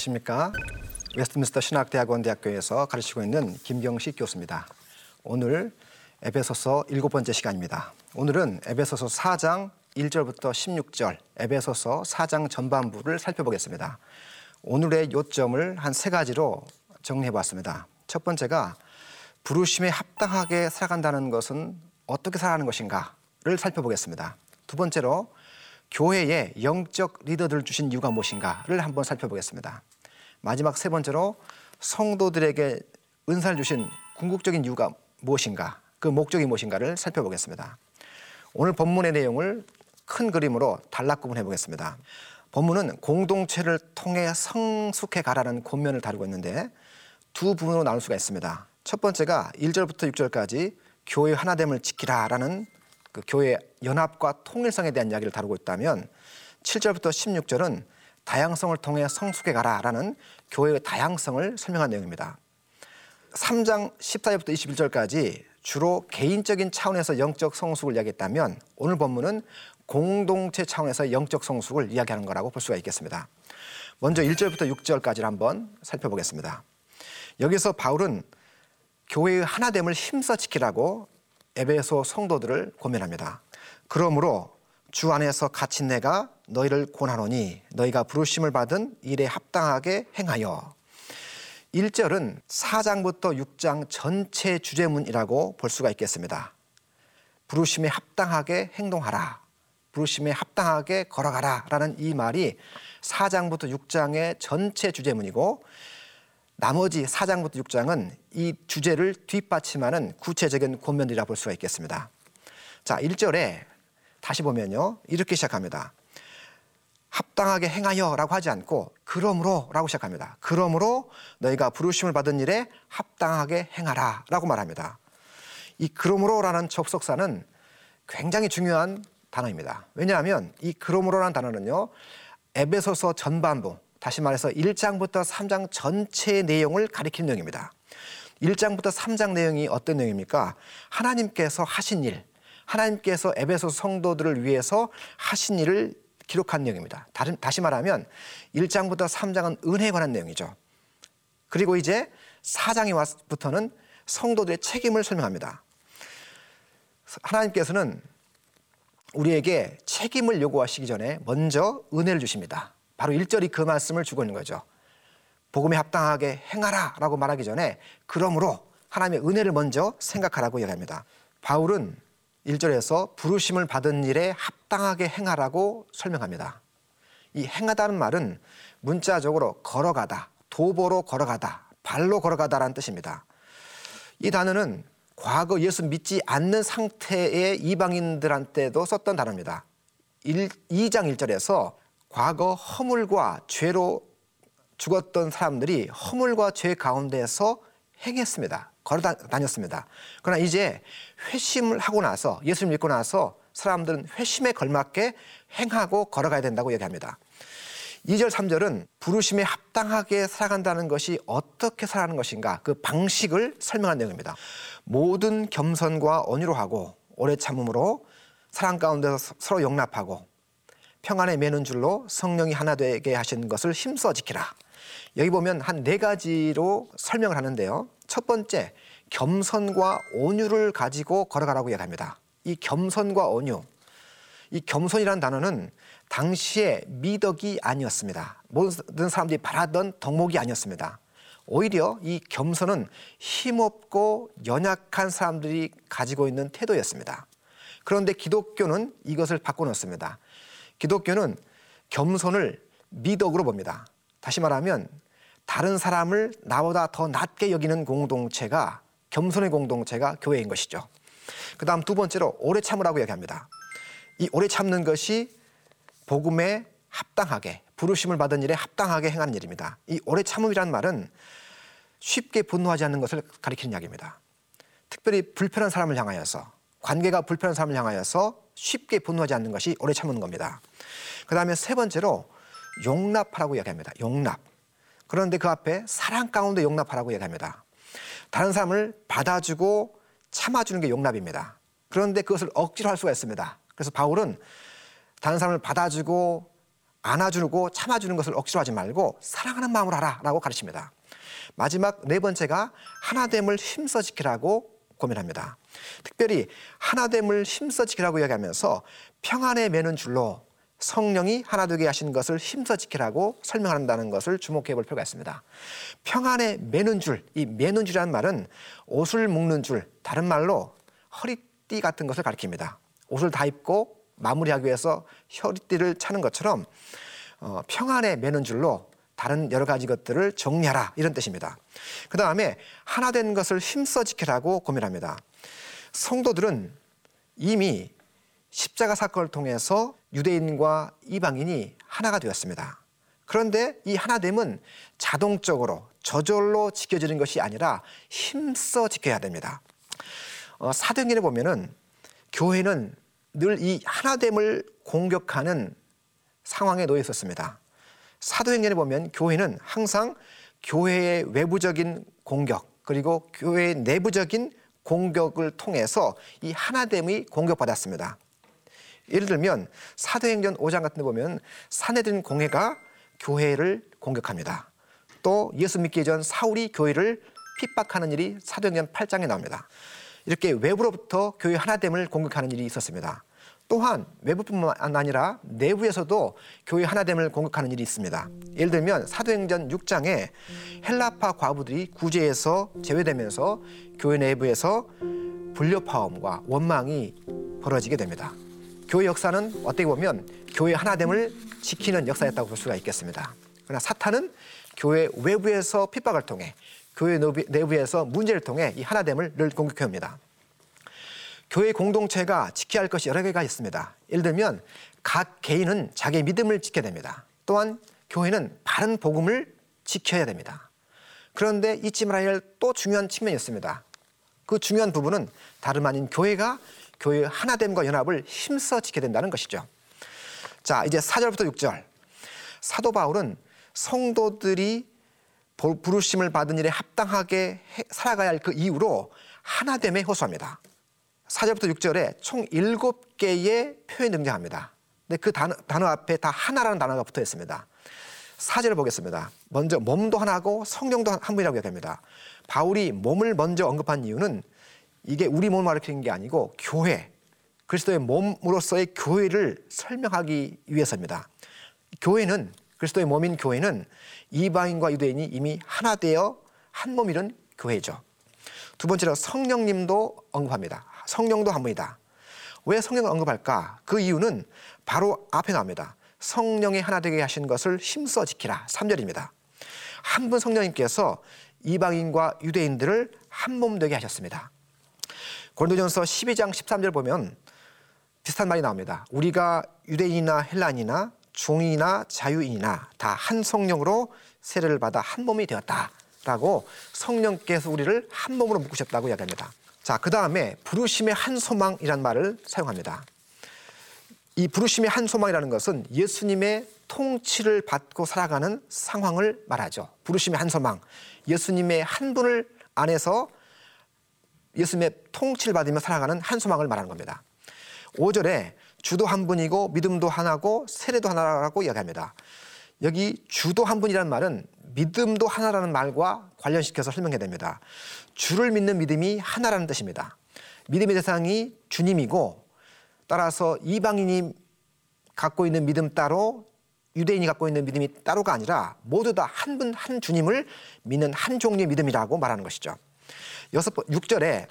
안녕하십니까. 웨스트민스터 신학대학원 대학교에서 가르치고 있는 김경식 교수입니다. 오늘 에베소서 일곱 번째 시간입니다. 오늘은 에베소서 4장 1절부터 16절, 에베소서 4장 전반부를 살펴보겠습니다. 오늘의 요점을 한 세 가지로 정리해 봤습니다. 첫 번째가 부르심에 합당하게 살아간다는 것은 어떻게 살아가는 것인가를 살펴보겠습니다. 두 번째로 교회에 영적 리더들을 주신 이유가 무엇인가를 한번 살펴보겠습니다. 마지막 세 번째로 성도들에게 은사를 주신 궁극적인 이유가 무엇인가, 그 목적이 무엇인가를 살펴보겠습니다. 오늘 본문의 내용을 큰 그림으로 단락 구분해 보겠습니다. 본문은 공동체를 통해 성숙해 가라는 권면을 다루고 있는데 두 부분으로 나눌 수가 있습니다. 첫 번째가 1절부터 6절까지 교회 하나됨을 지키라라는 그 교회 연합과 통일성에 대한 이야기를 다루고 있다면 7절부터 16절은 다양성을 통해 성숙해 가라라는 교회의 다양성을 설명한 내용입니다. 3장 14절부터 21절까지 주로 개인적인 차원에서 영적 성숙을 이야기했다면 오늘 본문은 공동체 차원에서 영적 성숙을 이야기하는 거라고 볼 수가 있겠습니다. 먼저 1절부터 6절까지를 한번 살펴보겠습니다. 여기서 바울은 교회의 하나됨을 힘써 지키라고 에베소 성도들을 고면합니다. 그러므로 주 안에서 갇힌 내가 너희를 권하노니 너희가 부르심을 받은 일에 합당하게 행하여 1절은 4장부터 6장 전체 주제문이라고 볼 수가 있겠습니다. 부르심에 합당하게 행동하라. 부르심에 합당하게 걸어가라. 라는 이 말이 4장부터 6장의 전체 주제문이고 나머지 4장부터 6장은 이 주제를 뒷받침하는 구체적인 권면이라 볼 수가 있겠습니다. 자, 1절에 다시 보면요. 이렇게 시작합니다. 합당하게 행하여라고 하지 않고 그러므로라고 시작합니다. 그러므로 너희가 부르심을 받은 일에 합당하게 행하라라고 말합니다. 이 그러므로라는 접속사는 굉장히 중요한 단어입니다. 왜냐하면 이 그러므로라는 단어는요. 에베소서 전반부 다시 말해서 1장부터 3장 전체의 내용을 가리키는 내용입니다. 1장부터 3장 내용이 어떤 내용입니까? 하나님께서 하신 일, 하나님께서 에베소 성도들을 위해서 하신 일을 기록한 내용입니다. 다시 말하면 1장부터 3장은 은혜에 관한 내용이죠. 그리고 이제 4장에 와서부터는 성도들의 책임을 설명합니다. 하나님께서는 우리에게 책임을 요구하시기 전에 먼저 은혜를 주십니다. 바로 1절이 그 말씀을 주고 있는 거죠. 복음에 합당하게 행하라 라고 말하기 전에 그러므로 하나님의 은혜를 먼저 생각하라고 얘기합니다. 바울은 1절에서 부르심을 받은 일에 합당하게 행하라고 설명합니다. 이 행하다는 말은 문자적으로 걸어가다, 도보로 걸어가다, 발로 걸어가다라는 뜻입니다. 이 단어는 과거 예수 믿지 않는 상태의 이방인들한테도 썼던 단어입니다. 1, 2장 1절에서 과거 허물과 죄로 죽었던 사람들이 허물과 죄 가운데서 행했습니다. 걸어 다녔습니다. 그러나 이제 회심을 하고 나서 예수를 믿고 나서 사람들은 회심에 걸맞게 행하고 걸어가야 된다고 얘기합니다. 2절, 3절은 부르심에 합당하게 살아간다는 것이 어떻게 살아가는 것인가 그 방식을 설명한 내용입니다. 모든 겸손과 온유로 하고 오래 참음으로 사랑 가운데서 서로 용납하고 평안에 매는 줄로 성령이 하나 되게 하신 것을 힘써 지키라. 여기 보면 한 네 가지로 설명을 하는데요. 첫 번째, 겸손과 온유를 가지고 걸어가라고 얘기합니다. 이 겸손과 온유, 이 겸손이라는 단어는 당시에 미덕이 아니었습니다. 모든 사람들이 바라던 덕목이 아니었습니다. 오히려 이 겸손은 힘없고 연약한 사람들이 가지고 있는 태도였습니다. 그런데 기독교는 이것을 바꿔놓습니다. 기독교는 겸손을 미덕으로 봅니다. 다시 말하면 다른 사람을 나보다 더 낮게 여기는 공동체가 겸손의 공동체가 교회인 것이죠. 그 다음 두 번째로 오래 참으라고 얘기합니다. 이 오래 참는 것이 복음에 합당하게 부르심을 받은 일에 합당하게 행하는 일입니다. 이 오래 참음이라는 말은 쉽게 분노하지 않는 것을 가리키는 이야기입니다. 특별히 불편한 사람을 향하여서 관계가 불편한 사람을 향하여서 쉽게 분노하지 않는 것이 오래 참는 겁니다. 그 다음에 세 번째로 용납하라고 이야기합니다. 용납. 그런데 그 앞에 사랑 가운데 용납하라고 얘기합니다. 다른 사람을 받아주고 참아주는 게 용납입니다. 그런데 그것을 억지로 할 수가 있습니다. 그래서 바울은 다른 사람을 받아주고 안아주고 참아주는 것을 억지로 하지 말고 사랑하는 마음으로 하라라고 가르칩니다. 마지막 네 번째가 하나됨을 힘써 지키라고 고민합니다. 특별히 하나됨을 힘써 지키라고 이야기하면서 평안에 매는 줄로 성령이 하나 되게 하신 것을 힘써 지키라고 설명한다는 것을 주목해 볼 필요가 있습니다. 평안에 매는 줄, 이 매는 줄이라는 말은 옷을 묶는 줄, 다른 말로 허리띠 같은 것을 가리킵니다. 옷을 다 입고 마무리하기 위해서 허리띠를 차는 것처럼 어, 평안에 매는 줄로 다른 여러 가지 것들을 정리하라 이런 뜻입니다. 그 다음에 하나 된 것을 힘써 지키라고 고민합니다. 성도들은 이미 십자가 사건을 통해서 유대인과 이방인이 하나가 되었습니다. 그런데 이 하나됨은 자동적으로 저절로 지켜지는 것이 아니라 힘써 지켜야 됩니다. 어, 사도행전에 보면은 교회는 늘 이 하나됨을 공격하는 상황에 놓여 있었습니다. 사도행전에 보면 교회는 항상 교회의 외부적인 공격 그리고 교회의 내부적인 공격을 통해서 이 하나됨이 공격받았습니다. 예를 들면 사도행전 5장 같은 데 보면 사내든 공회가 교회를 공격합니다. 또 예수 믿기 전 사울이 교회를 핍박하는 일이 사도행전 8장에 나옵니다. 이렇게 외부로부터 교회 하나됨을 공격하는 일이 있었습니다. 또한 외부뿐만 아니라 내부에서도 교회 하나됨을 공격하는 일이 있습니다. 예를 들면 사도행전 6장에 헬라파 과부들이 구제에서 제외되면서 교회 내부에서 불협화음과 원망이 벌어지게 됩니다. 교회 역사는 어떻게 보면 교회 하나됨을 지키는 역사였다고 볼 수가 있겠습니다. 그러나 사탄은 교회 외부에서 핍박을 통해 교회 내부에서 문제를 통해 이 하나됨을 늘 공격해 옵니다. 교회 공동체가 지켜야 할 것이 여러 개가 있습니다. 예를 들면 각 개인은 자기 믿음을 지켜야 됩니다. 또한 교회는 바른 복음을 지켜야 됩니다. 그런데 잊지 말아야 할 또 중요한 측면이 있습니다. 그 중요한 부분은 다름 아닌 교회가 교회의 하나됨과 연합을 힘써 지켜야 된다는 것이죠. 자, 이제 4절부터 6절. 사도 바울은 성도들이 부르심을 받은 일에 합당하게 살아가야 할 그 이유로 하나됨에 호소합니다. 4절부터 6절에 총 7개의 표현이 등장합니다. 근데 그 단어, 단어 앞에 다 하나라는 단어가 붙어 있습니다. 4절을 보겠습니다. 먼저 몸도 하나고 성령도 한 분이라고 얘기합니다. 바울이 몸을 먼저 언급한 이유는 이게 우리 몸을 가리키는 게 아니고 교회, 그리스도의 몸으로서의 교회를 설명하기 위해서입니다. 교회는 그리스도의 몸인 교회는 이방인과 유대인이 이미 하나 되어 한 몸이른 교회죠. 두 번째로 성령님도 언급합니다. 성령도 한 분이다. 왜 성령을 언급할까? 그 이유는 바로 앞에 나옵니다. 성령이 하나 되게 하신 것을 힘써 지키라. 3절입니다. 한 분 성령님께서 이방인과 유대인들을 한 몸 되게 하셨습니다. 고린도전서 12장 13절 보면 비슷한 말이 나옵니다. 우리가 유대인이나 헬란이나 종이나 자유인이나 다 한 성령으로 세례를 받아 한 몸이 되었다라고 성령께서 우리를 한 몸으로 묶으셨다고 이야기합니다. 자, 그 다음에 부르심의 한 소망이라는 말을 사용합니다. 이 부르심의 한 소망이라는 것은 예수님의 통치를 받고 살아가는 상황을 말하죠. 부르심의 한 소망. 예수님의 한 분을 안에서 예수님의 통치를 받으며 살아가는 한 소망을 말하는 겁니다. 5절에 주도 한 분이고 믿음도 하나고 세례도 하나라고 이야기합니다. 여기 주도 한 분이라는 말은 믿음도 하나라는 말과 관련시켜서 설명해야 됩니다. 주를 믿는 믿음이 하나라는 뜻입니다. 믿음의 대상이 주님이고 따라서 이방인이 갖고 있는 믿음 따로 유대인이 갖고 있는 믿음이 따로가 아니라 모두 다 한 분한 주님을 믿는 한 종류의 믿음이라고 말하는 것이죠. 여섯 번 6절에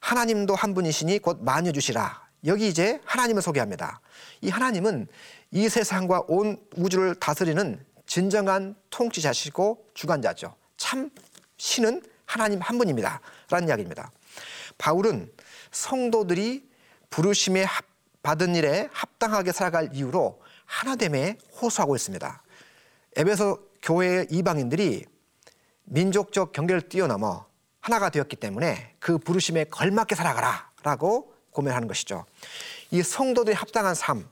하나님도 한 분이시니 곧 마녀 주시라. 여기 이제 하나님을 소개합니다. 이 하나님은 이 세상과 온 우주를 다스리는 진정한 통치자시고 주관자죠. 참 신은 하나님 한 분입니다. 라는 이야기입니다. 바울은 성도들이 부르심에 받은 일에 합당하게 살아갈 이유로 하나됨에 호소하고 있습니다. 에베소 교회의 이방인들이 민족적 경계를 뛰어넘어 하나가 되었기 때문에 그 부르심에 걸맞게 살아가라 라고 고민하는 것이죠. 이 성도들이 합당한 삶,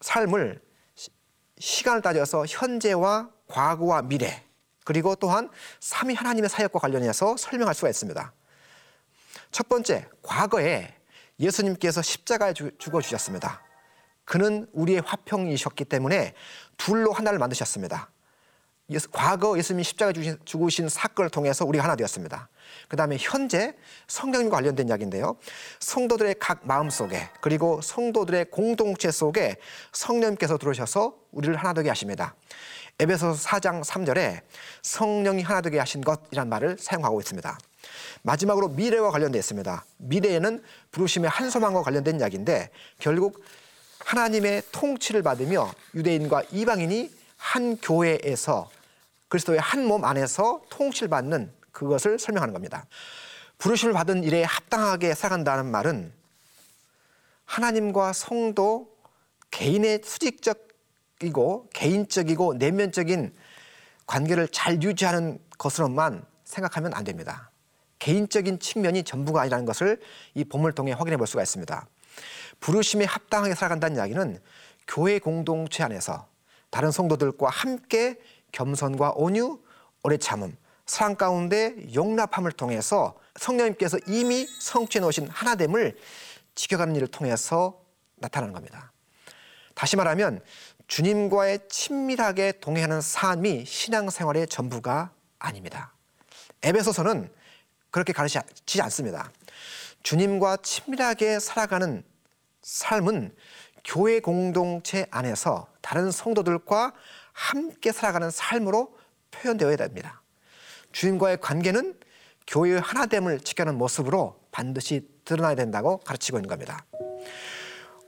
삶을 시간을 따져서 현재와 과거와 미래 그리고 또한 삼위 하나님의 사역과 관련해서 설명할 수가 있습니다. 첫 번째, 과거에 예수님께서 십자가에 죽어 주셨습니다. 그는 우리의 화평이셨기 때문에 둘로 하나를 만드셨습니다. 과거 예수님이 십자가 주신, 죽으신 사건을 통해서 우리가 하나 되었습니다. 그 다음에 현재 성령님과 관련된 이야기인데요. 성도들의 각 마음 속에 그리고 성도들의 공동체 속에 성령님께서 들어오셔서 우리를 하나 되게 하십니다. 에베소서 4장 3절에 성령이 하나 되게 하신 것이란 말을 사용하고 있습니다. 마지막으로 미래와 관련되어 있습니다. 미래에는 부르심의 한 소망과 관련된 이야기인데 결국 하나님의 통치를 받으며 유대인과 이방인이 한 교회에서 그리스도의 한 몸 안에서 통치를 받는 그것을 설명하는 겁니다. 부르심을 받은 일에 합당하게 살아간다는 말은 하나님과 성도 개인의 수직적이고 개인적이고 내면적인 관계를 잘 유지하는 것으로만 생각하면 안 됩니다. 개인적인 측면이 전부가 아니라는 것을 이 본문을 통해 확인해 볼 수가 있습니다. 부르심에 합당하게 살아간다는 이야기는 교회 공동체 안에서 다른 성도들과 함께 겸손과 온유, 오래 참음, 사랑 가운데 용납함을 통해서 성령님께서 이미 성취해 놓으신 하나됨을 지켜가는 일을 통해서 나타나는 겁니다. 다시 말하면 주님과의 친밀하게 동행하는 삶이 신앙생활의 전부가 아닙니다. 에베소서는 그렇게 가르치지 않습니다. 주님과 친밀하게 살아가는 삶은 교회 공동체 안에서 다른 성도들과 함께 살아가는 삶으로 표현되어야 됩니다. 주님과의 관계는 교회의 하나됨을 지켜는 모습으로 반드시 드러나야 된다고 가르치고 있는 겁니다.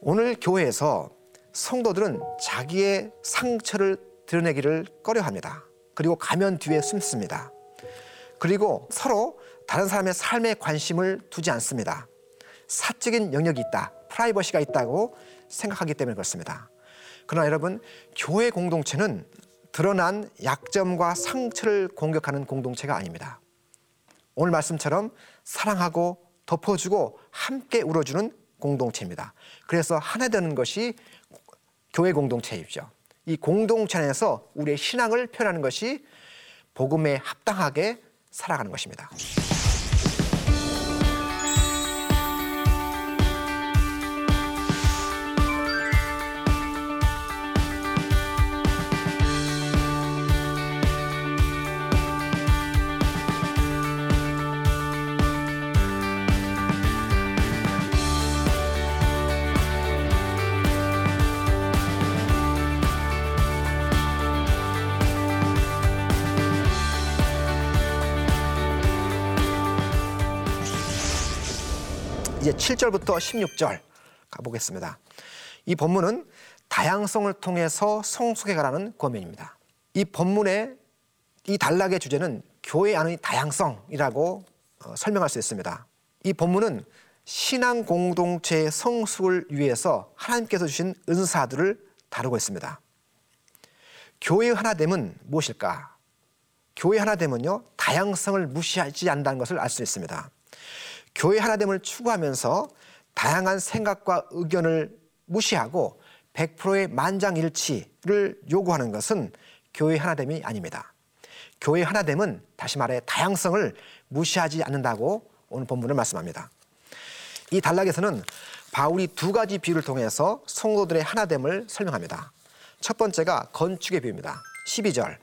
오늘 교회에서 성도들은 자기의 상처를 드러내기를 꺼려합니다. 그리고 가면 뒤에 숨습니다. 그리고 서로 다른 사람의 삶에 관심을 두지 않습니다. 사적인 영역이 있다, 프라이버시가 있다고 생각하기 때문에 그렇습니다. 그러나 여러분, 교회 공동체는 드러난 약점과 상처를 공격하는 공동체가 아닙니다. 오늘 말씀처럼 사랑하고 덮어주고 함께 울어주는 공동체입니다. 그래서 하나 되는 것이 교회 공동체이죠. 이 공동체 안에서 우리의 신앙을 표현하는 것이 복음에 합당하게 살아가는 것입니다. 7절부터 16절 가보겠습니다. 이 본문은 다양성을 통해서 성숙해 가라는 권면입니다. 이 본문의 이 단락의 주제는 교회 안의 다양성이라고 어, 설명할 수 있습니다. 이 본문은 신앙 공동체의 성숙을 위해서 하나님께서 주신 은사들을 다루고 있습니다. 교회의 하나됨은 무엇일까? 교회 하나됨은요, 다양성을 무시하지 않는다는 것을 알 수 있습니다. 교회 하나됨을 추구하면서 다양한 생각과 의견을 무시하고 100%의 만장일치를 요구하는 것은 교회 하나됨이 아닙니다. 교회 하나됨은 다시 말해 다양성을 무시하지 않는다고 오늘 본문을 말씀합니다. 이 단락에서는 바울이 두 가지 비유를 통해서 성도들의 하나됨을 설명합니다. 첫 번째가 건축의 비유입니다. 12절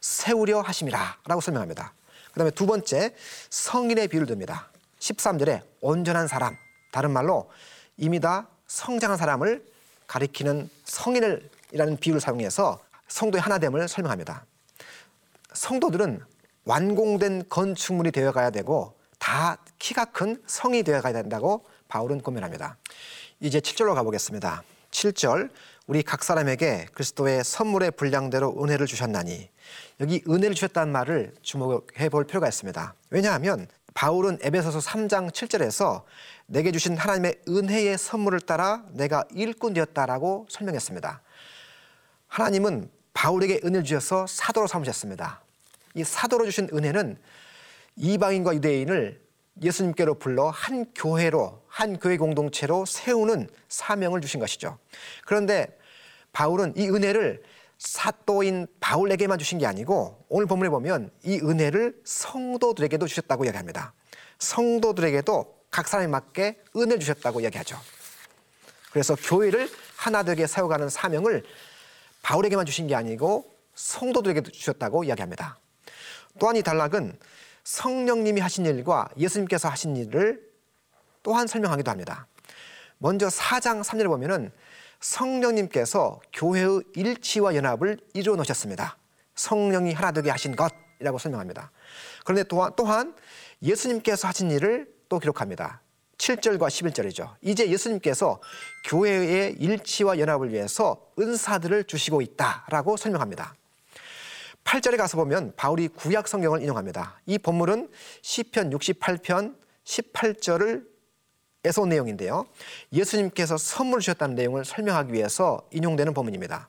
세우려 하심이라 라고 설명합니다. 그 다음에 두 번째 성인의 비유를 듭니다. 13절에 온전한 사람, 다른 말로 이미 다 성장한 사람을 가리키는 성인을이라는 비유를 사용해서 성도의 하나됨을 설명합니다. 성도들은 완공된 건축물이 되어 가야 되고 다 키가 큰 성이 되어 가야 된다고 바울은 고민합니다. 이제 7절로 가보겠습니다. 7절 우리 각 사람에게 그리스도의 선물의 분량대로 은혜를 주셨나니 여기 은혜를 주셨다는 말을 주목해 볼 필요가 있습니다. 왜냐하면 바울은 에베소서 3장 7절에서 내게 주신 하나님의 은혜의 선물을 따라 내가 일꾼 되었다라고 설명했습니다. 하나님은 바울에게 은혜를 주셔서 사도로 삼으셨습니다. 이 사도로 주신 은혜는 이방인과 유대인을 예수님께로 불러 한 교회로 한 교회 공동체로 세우는 사명을 주신 것이죠. 그런데 바울은 이 은혜를 사도인 바울에게만 주신 게 아니고 오늘 본문에 보면 이 은혜를 성도들에게도 주셨다고 이야기합니다. 성도들에게도 각 사람에 맞게 은혜 주셨다고 이야기하죠. 그래서 교회를 하나 되게 세워가는 사명을 바울에게만 주신 게 아니고 성도들에게 주셨다고 이야기합니다. 또한 이 단락은 성령님이 하신 일과 예수님께서 하신 일을 또한 설명하기도 합니다. 먼저 4장 3절에 보면은 성령님께서 교회의 일치와 연합을 이루어 놓으셨습니다. 성령이 하나 되게 하신 것이라고 설명합니다. 그런데 또한, 또한 예수님께서 하신 일을 또 기록합니다. 7절과 11절이죠. 이제 예수님께서 교회의 일치와 연합을 위해서 은사들을 주시고 있다라고 설명합니다. 8절에 가서 보면 바울이 구약 성경을 인용합니다. 이 본문은 시편 68편 18절을 에서 온 내용인데요. 예수님께서 선물을 주셨다는 내용을 설명하기 위해서 인용되는 본문입니다.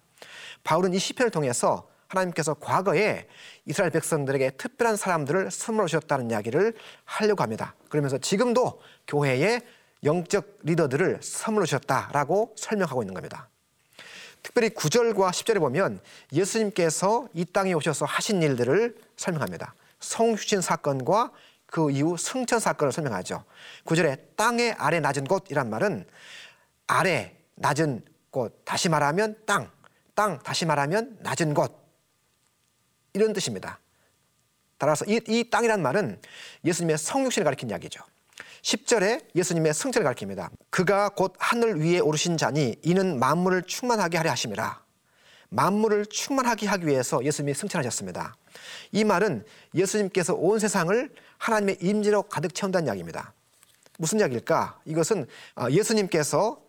바울은 이 시편을 통해서 하나님께서 과거에 이스라엘 백성들에게 특별한 사람들을 선물로 주셨다는 이야기를 하려고 합니다. 그러면서 지금도 교회에 영적 리더들을 선물로 주셨다라고 설명하고 있는 겁니다. 특별히 9절과 10절에 보면 예수님께서 이 땅에 오셔서 하신 일들을 설명합니다. 성휴신 사건과 그 이후 승천 사건을 설명하죠. 9절에 땅의 아래 낮은 곳이란 말은 아래 낮은 곳 다시 말하면 땅, 땅 다시 말하면 낮은 곳 이런 뜻입니다. 따라서 이, 이 땅이란 말은 예수님의 성육신을 가리킨 이야기죠. 10절에 예수님의 승천을 가리킵니다. 그가 곧 하늘 위에 오르신 자니 이는 만물을 충만하게 하려 하심이라. 만물을 충만하게 하기 위해서 예수님이 승천하셨습니다. 이 말은 예수님께서 온 세상을 하나님의 임재로 가득 채운다는 이야기입니다. 무슨 이야기일까? 이것은 어, 예수님께서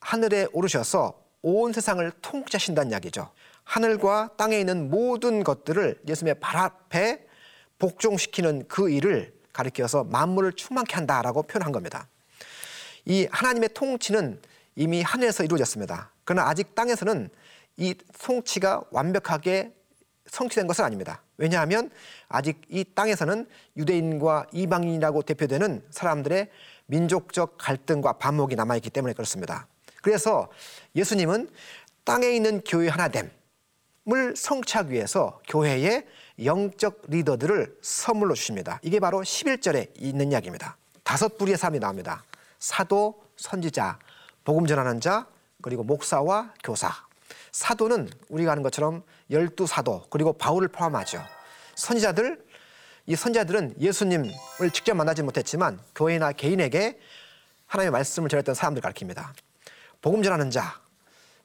하늘에 오르셔서 온 세상을 통치하신다는 이야기죠. 하늘과 땅에 있는 모든 것들을 예수님의 발 앞에 복종시키는 그 일을 가리켜서 만물을 충만케 한다라고 표현한 겁니다. 이 하나님의 통치는 이미 하늘에서 이루어졌습니다. 그러나 아직 땅에서는 이 통치가 완벽하게 성취된 것은 아닙니다. 왜냐하면 아직 이 땅에서는 유대인과 이방인이라고 대표되는 사람들의 민족적 갈등과 반목이 남아있기 때문에 그렇습니다. 그래서 예수님은 땅에 있는 교회 하나됨을 성취하기 위해서 교회에 영적 리더들을 선물로 주십니다. 이게 바로 11절에 있는 이야기입니다. 다섯 부류의 사람이 나옵니다. 사도, 선지자, 복음 전하는 자, 그리고 목사와 교사. 사도는 우리가 아는 것처럼 열두 사도 그리고 바울을 포함하죠. 선지자들 이 선지자들은 예수님을 직접 만나지 못했지만 교회나 개인에게 하나님의 말씀을 전했던 사람들 가르칩니다. 복음 전하는 자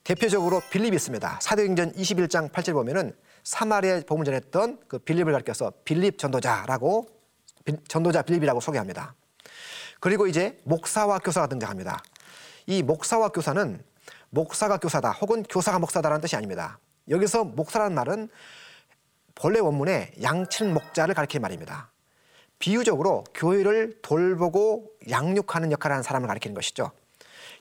대표적으로 빌립이 있습니다. 사도행전 21장 8절 보면은 사마리아 복음 전했던 그 빌립을 가르쳐서 빌립 전도자라고 전도자 빌립이라고 소개합니다. 그리고 이제 목사와 교사가 등장합니다. 이 목사와 교사는 목사가 교사다 혹은 교사가 목사다라는 뜻이 아닙니다. 여기서 목사라는 말은 본래 원문에 양친 목자를 가리키는 말입니다. 비유적으로 교회를 돌보고 양육하는 역할을 하는 사람을 가리키는 것이죠.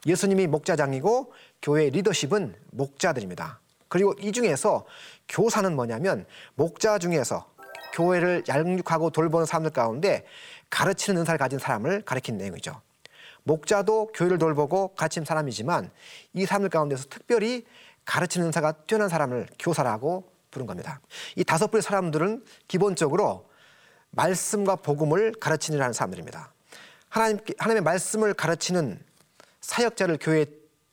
예수님이 목자장이고 교회 리더십은 목자들입니다. 그리고 이 중에서 교사는 뭐냐면 목자 중에서 교회를 양육하고 돌보는 사람들 가운데 가르치는 은사를 가진 사람을 가리키는 내용이죠. 목자도 교회를 돌보고 가르치는 사람이지만 이 사람들 가운데서 특별히 가르치는 은사가 뛰어난 사람을 교사라고 부른 겁니다. 이 다섯 부의 사람들은 기본적으로 말씀과 복음을 가르치는 사람들입니다. 하나님, 하나님의 말씀을 가르치는 사역자를 교회에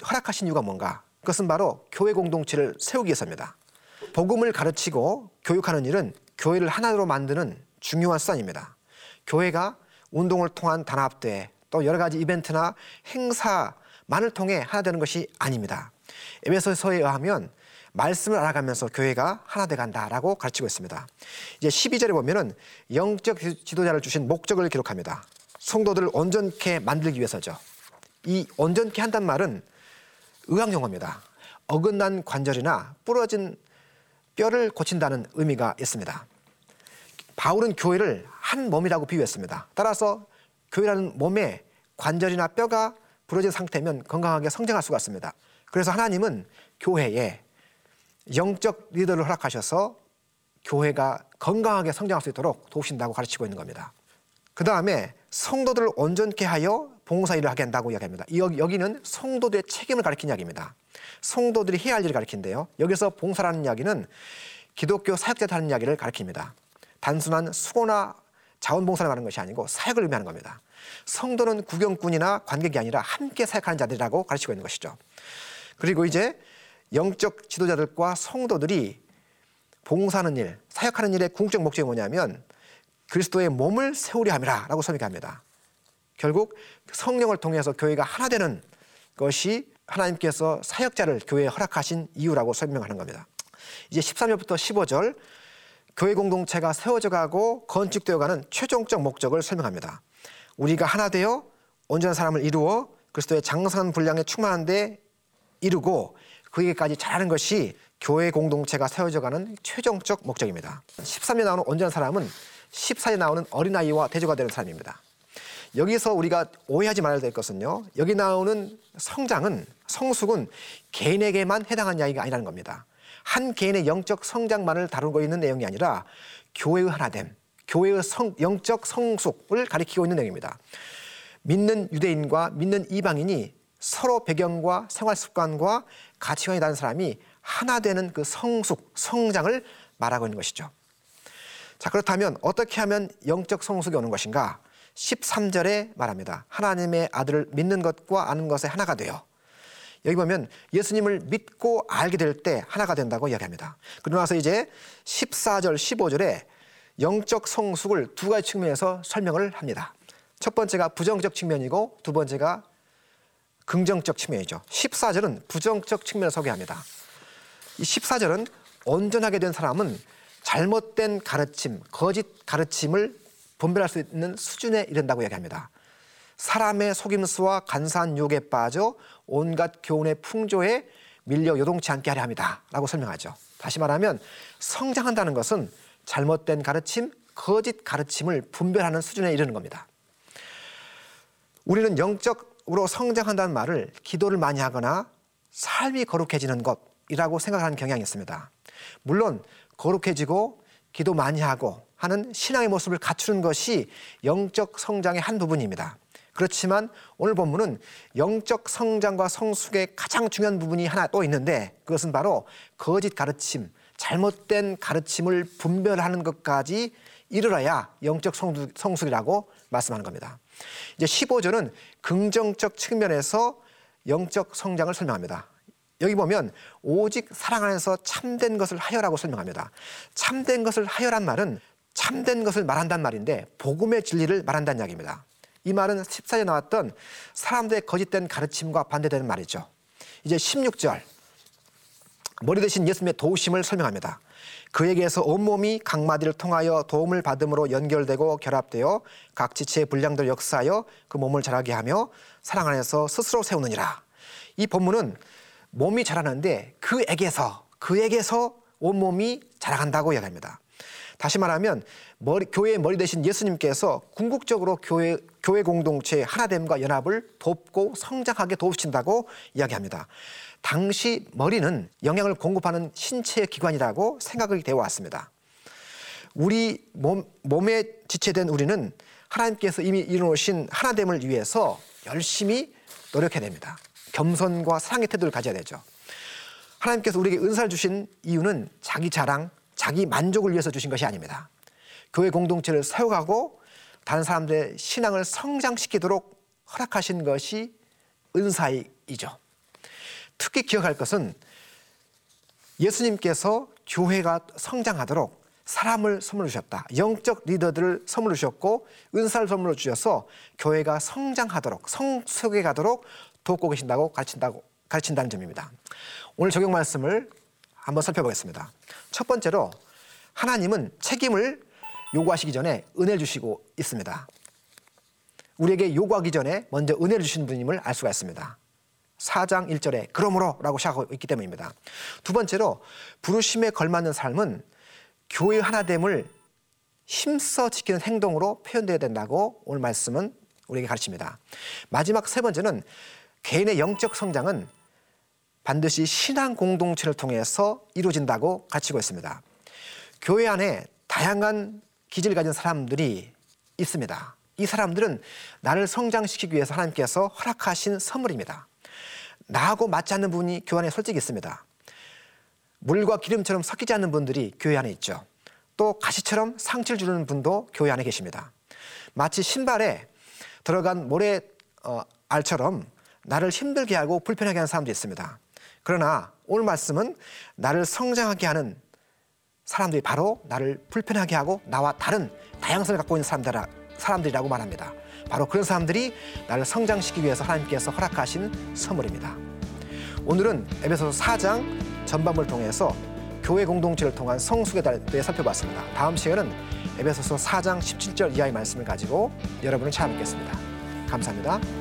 허락하신 이유가 뭔가? 그것은 바로 교회 공동체를 세우기 위해서입니다. 복음을 가르치고 교육하는 일은 교회를 하나로 만드는 중요한 수단입니다. 교회가 운동을 통한 단합대, 또 여러 가지 이벤트나 행사만을 통해 하나 되는 것이 아닙니다. 에베소서에 의하면 말씀을 알아가면서 교회가 하나 돼 간다라고 가르치고 있습니다. 이제 12절에 보면은 영적 지도자를 주신 목적을 기록합니다. 성도들을 온전케 만들기 위해서죠. 이 온전케 한단 말은 의학 용어입니다. 어긋난 관절이나 부러진 뼈를 고친다는 의미가 있습니다. 바울은 교회를 한 몸이라고 비유했습니다. 따라서 교회라는 몸에 관절이나 뼈가 부러진 상태면 건강하게 성장할 수가 있습니다. 그래서 하나님은 교회에 영적 리더를 허락하셔서 교회가 건강하게 성장할 수 있도록 도우신다고 가르치고 있는 겁니다. 그 다음에 성도들을 온전케 하여 봉사일을 하게 한다고 이야기합니다. 여기는 성도들의 책임을 가리킨 이야기입니다. 성도들이 해야 할 일을 가리킨데요. 여기서 봉사라는 이야기는 기독교 사역자들 하는 이야기를 가리킵니다. 단순한 수고나 자원봉사를 말하는 것이 아니고 사역을 의미하는 겁니다. 성도는 구경꾼이나 관객이 아니라 함께 사역하는 자들이라고 가르치고 있는 것이죠. 그리고 이제 영적 지도자들과 성도들이 봉사하는 일, 사역하는 일의 궁극적 목적이 뭐냐면 그리스도의 몸을 세우려 함이라라고 설명합니다. 결국 성령을 통해서 교회가 하나 되는 것이 하나님께서 사역자를 교회에 허락하신 이유라고 설명하는 겁니다. 이제 13절부터 15절 교회 공동체가 세워져 가고 건축되어 가는 최종적 목적을 설명합니다. 우리가 하나 되어 온전한 사람을 이루어 그리스도의 장성한 분량에 충만한 데 이루고 그에게까지 잘하는 것이 교회 공동체가 세워져 가는 최종적 목적입니다. 13에 나오는 온전한 사람은 14에 나오는 어린아이와 대조가 되는 사람입니다. 여기서 우리가 오해하지 말아야 될 것은요. 여기 나오는 성장은 성숙은 개인에게만 해당한 이야기가 아니라는 겁니다. 한 개인의 영적 성장만을 다루고 있는 내용이 아니라 교회의 하나됨, 교회의 성, 영적 성숙을 가리키고 있는 내용입니다. 믿는 유대인과 믿는 이방인이 서로 배경과 생활 습관과 가치관이 다른 사람이 하나 되는 그 성숙, 성장을 말하고 있는 것이죠. 자, 그렇다면 어떻게 하면 영적 성숙이 오는 것인가? 13절에 말합니다. 하나님의 아들을 믿는 것과 아는 것에 하나가 되어 여기 보면 예수님을 믿고 알게 될 때 하나가 된다고 이야기합니다. 그러고 나서 이제 14절, 15절에 영적 성숙을 두 가지 측면에서 설명을 합니다. 첫 번째가 부정적 측면이고 두 번째가 긍정적 측면이죠. 14절은 부정적 측면을 소개합니다. 이 14절은 온전하게 된 사람은 잘못된 가르침, 거짓 가르침을 분별할 수 있는 수준에 이른다고 이야기합니다. 사람의 속임수와 간사한 유혹에 빠져 온갖 교훈의 풍조에 밀려 요동치 않게 하려 합니다. 라고 설명하죠. 다시 말하면 성장한다는 것은 잘못된 가르침, 거짓 가르침을 분별하는 수준에 이르는 겁니다. 우리는 영적으로 성장한다는 말을 기도를 많이 하거나 삶이 거룩해지는 것이라고 생각하는 경향이 있습니다. 물론 거룩해지고 기도 많이 하고 하는 신앙의 모습을 갖추는 것이 영적 성장의 한 부분입니다. 그렇지만 오늘 본문은 영적 성장과 성숙의 가장 중요한 부분이 하나 또 있는데 그것은 바로 거짓 가르침, 잘못된 가르침을 분별하는 것까지 이르러야 영적 성숙이라고 말씀하는 겁니다. 이제 15절은 긍정적 측면에서 영적 성장을 설명합니다. 여기 보면 오직 사랑 안에서 참된 것을 하여라고 설명합니다. 참된 것을 하여란 말은 참된 것을 말한다는 말인데 복음의 진리를 말한다는 이야기입니다. 이 말은 14에 나왔던 사람들의 거짓된 가르침과 반대되는 말이죠. 이제 16절 머리 대신 예수님의 도우심을 설명합니다. 그에게서 온몸이 각마디를 통하여 도움을 받음으로 연결되고 결합되어 각 지체의 분량들 역사하여 그 몸을 자라게 하며 사랑 안에서 스스로 세우느니라. 이 본문은 몸이 자라는데 그에게서 그에게서 온몸이 자라간다고 이야기합니다. 다시 말하면 머리, 교회의 머리 대신 예수님께서 궁극적으로 교회, 교회 공동체의 하나됨과 연합을 돕고 성장하게 도우신다고 이야기합니다. 당시 머리는 영양을 공급하는 신체의 기관이라고 생각이 되어 왔습니다. 우리 몸, 몸에 지체된 우리는 하나님께서 이미 이루어신 하나됨을 위해서 열심히 노력해야 됩니다. 겸손과 사랑의 태도를 가져야 되죠. 하나님께서 우리에게 은사를 주신 이유는 자기 자랑, 자기 만족을 위해서 주신 것이 아닙니다. 교회 공동체를 세워가고 다른 사람들의 신앙을 성장시키도록 허락하신 것이 은사이죠. 특히 기억할 것은 예수님께서 교회가 성장하도록 사람을 선물 주셨다. 영적 리더들을 선물 주셨고 은사를 선물로 주셔서 교회가 성장하도록 성숙해 가도록 돕고 계신다고 가르친다고 가르친다는 점입니다. 오늘 적용 말씀을 한번 살펴보겠습니다. 첫 번째로 하나님은 책임을 요구하시기 전에 은혜를 주시고 있습니다. 우리에게 요구하기 전에 먼저 은혜를 주신 분임을 알 수가 있습니다. 4장 1절에 그러므로라고 시작하고 있기 때문입니다. 두 번째로 부르심에 걸맞는 삶은 교회 하나됨을 힘써 지키는 행동으로 표현되어야 된다고 오늘 말씀은 우리에게 가르칩니다. 마지막 세 번째는 개인의 영적 성장은 반드시 신앙 공동체를 통해서 이루어진다고 가르치고 있습니다. 교회 안에 다양한 기질을 가진 사람들이 있습니다. 이 사람들은 나를 성장시키기 위해서 하나님께서 허락하신 선물입니다. 나하고 맞지 않는 분이 교회 안에 솔직히 있습니다. 물과 기름처럼 섞이지 않는 분들이 교회 안에 있죠. 또 가시처럼 상처를 주는 분도 교회 안에 계십니다. 마치 신발에 들어간 모래 어, 알처럼 나를 힘들게 하고 불편하게 하는 사람도 있습니다. 그러나 오늘 말씀은 나를 성장하게 하는 사람들이 바로 나를 불편하게 하고 나와 다른 다양성을 갖고 있는 사람들, 사람들이라고 말합니다. 바로 그런 사람들이 나를 성장시키기 위해서 하나님께서 허락하신 선물입니다. 오늘은 에베소서 4장 전반부를 통해서 교회 공동체를 통한 성숙에 대해 살펴봤습니다. 다음 시간은 에베소서 4장 17절 이하의 말씀을 가지고 여러분을 찾아뵙겠습니다. 감사합니다.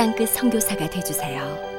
땅끝 선교사가 되주세요.